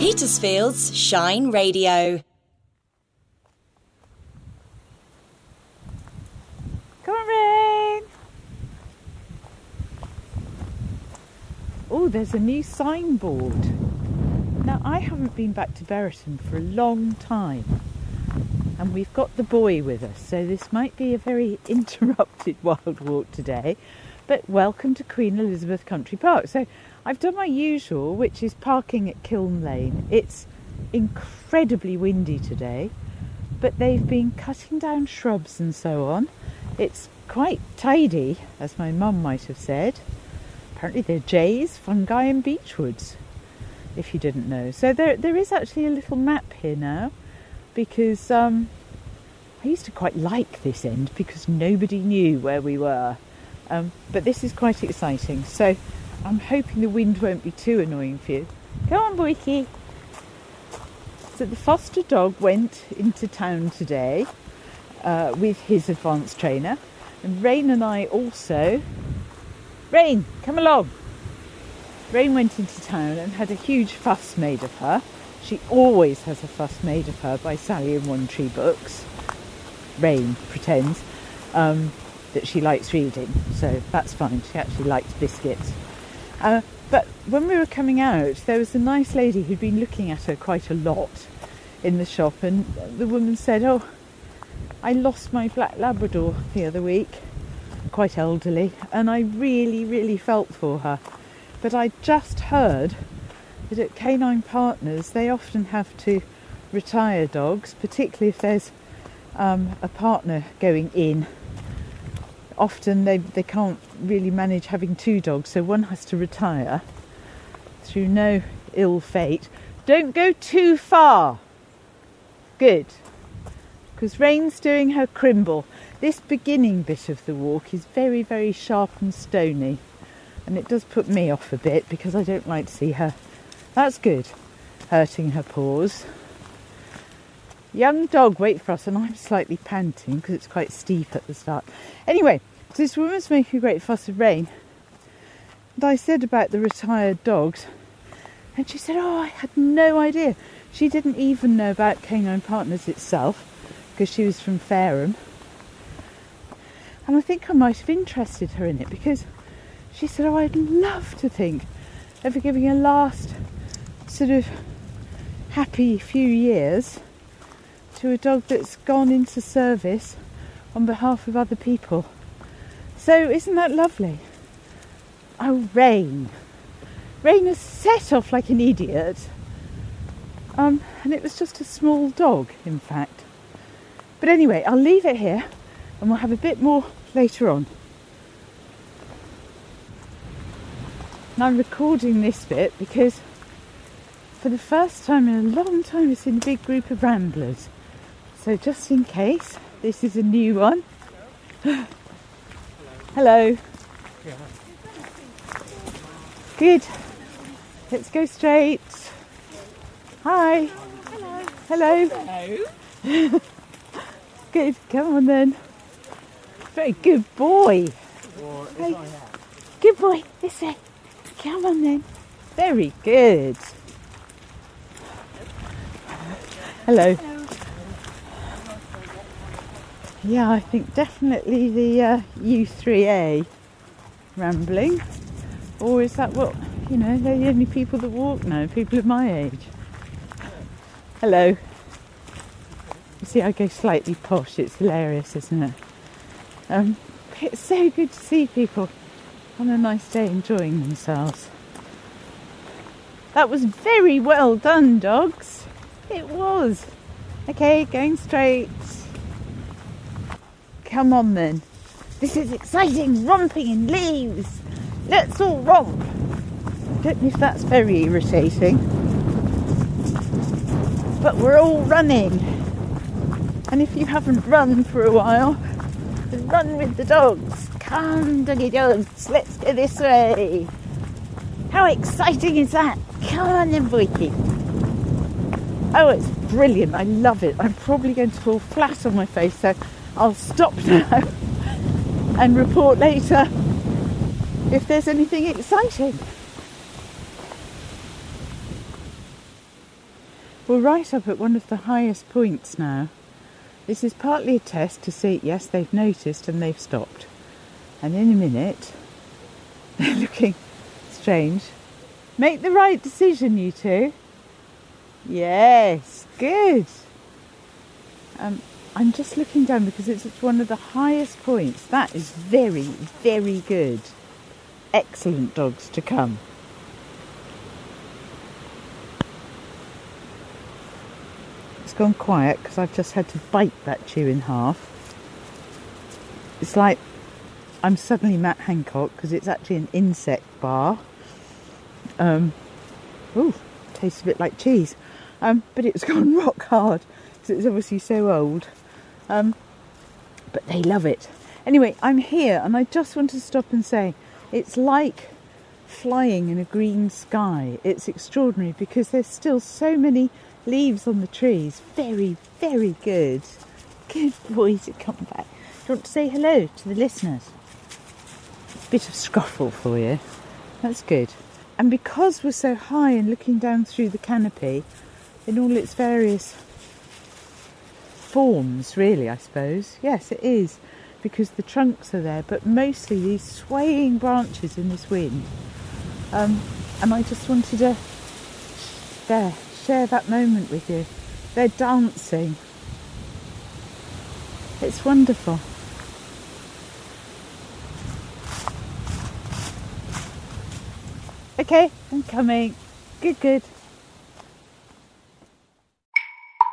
Petersfield's Shine Radio. Come on, Rain. Oh, there's a new signboard. Now, I haven't been back to Buriton for a long time, and we've got the boy with us, so this might be a very interrupted wild walk today. But welcome to Queen Elizabeth Country Park. So, I've done my usual, which is parking at Kiln Lane. It's incredibly windy today, but they've been cutting down shrubs and so on. It's quite tidy, as my mum might have said. Apparently, they're jays, fungi, and beechwoods, if you didn't know. So, there, there is actually a little map here now because um, I used to quite like this end because nobody knew where we were. Um, but this is quite exciting. So, I'm hoping the wind won't be too annoying for you. Come on, Boyki. So the foster dog went into town today uh, with his advanced trainer, and Rain and I also. Rain, come along. Rain went into town and had a huge fuss made of her. She always has a fuss made of her by Sally in One Tree books. Rain pretends um, that she likes reading, so that's fine. She actually likes biscuits. Uh, but when we were coming out, there was a nice lady who'd been looking at her quite a lot in the shop, and the woman said, Oh, I lost my black Labrador the other week, quite elderly, and I really, really felt for her. But I just heard that at Canine Partners they often have to retire dogs, particularly if there's um, a partner going in often they, they can't really manage having two dogs, so one has to retire through no ill fate. Don't go too far. Good. Because Rain's doing her crimble. This beginning bit of the walk is very, very sharp and stony. And it does put me off a bit because I don't like to see her. That's good. Hurting her paws. Young dog, wait for us, and I'm slightly panting because it's quite steep at the start. Anyway, this woman's making a great fuss of rain. And I said about the retired dogs, and she said, Oh, I had no idea. She didn't even know about Canine Partners itself because she was from Fareham. And I think I might have interested her in it because she said, Oh, I'd love to think of giving a last sort of happy few years to a dog that's gone into service on behalf of other people. So isn't that lovely? Oh, Rain. Rain has set off like an idiot. Um, and it was just a small dog, in fact. But anyway, I'll leave it here and we'll have a bit more later on. And I'm recording this bit because for the first time in a long time it's in a big group of ramblers. So just in case, this is a new one. Hello. Good. Let's go straight. Hi. Hello. Hello. Hello. good. Come on then. Very good boy. Hey. Good boy. This way. Come on then. Very good. Hello. Hello. Yeah, I think definitely the uh, U3A rambling. Or is that what, you know, they're the only people that walk now, people of my age. Hello. You see, I go slightly posh, it's hilarious, isn't it? Um, it's so good to see people on a nice day enjoying themselves. That was very well done, dogs. It was. Okay, going straight. Come on then. This is exciting, romping in leaves. Let's all romp. Don't know if that's very irritating. But we're all running. And if you haven't run for a while, then run with the dogs. Come, doggy dogs, let's go this way. How exciting is that? Come on then, boyki. Oh, it's brilliant. I love it. I'm probably going to fall flat on my face, so I'll stop now and report later if there's anything exciting. We're right up at one of the highest points now. This is partly a test to see, yes, they've noticed and they've stopped. And in a minute, they're looking strange. Make the right decision, you two. Yes, good. Um, I'm just looking down because it's one of the highest points. That is very, very good. Excellent dogs to come. It's gone quiet because I've just had to bite that chew in half. It's like I'm suddenly Matt Hancock because it's actually an insect bar. Um, ooh, tastes a bit like cheese. Um, but it's gone rock hard it's obviously so old. Um, but they love it. Anyway, I'm here and I just want to stop and say it's like flying in a green sky. It's extraordinary because there's still so many leaves on the trees. Very, very good. Good boy to come back. Do you want to say hello to the listeners? Bit of scruffle for you. That's good. And because we're so high and looking down through the canopy in all its various forms, really, I suppose. Yes, it is because the trunks are there, but mostly these swaying branches in this wind. Um, and I just wanted to there share that moment with you. They're dancing. It's wonderful. Okay, I'm coming. Good, good.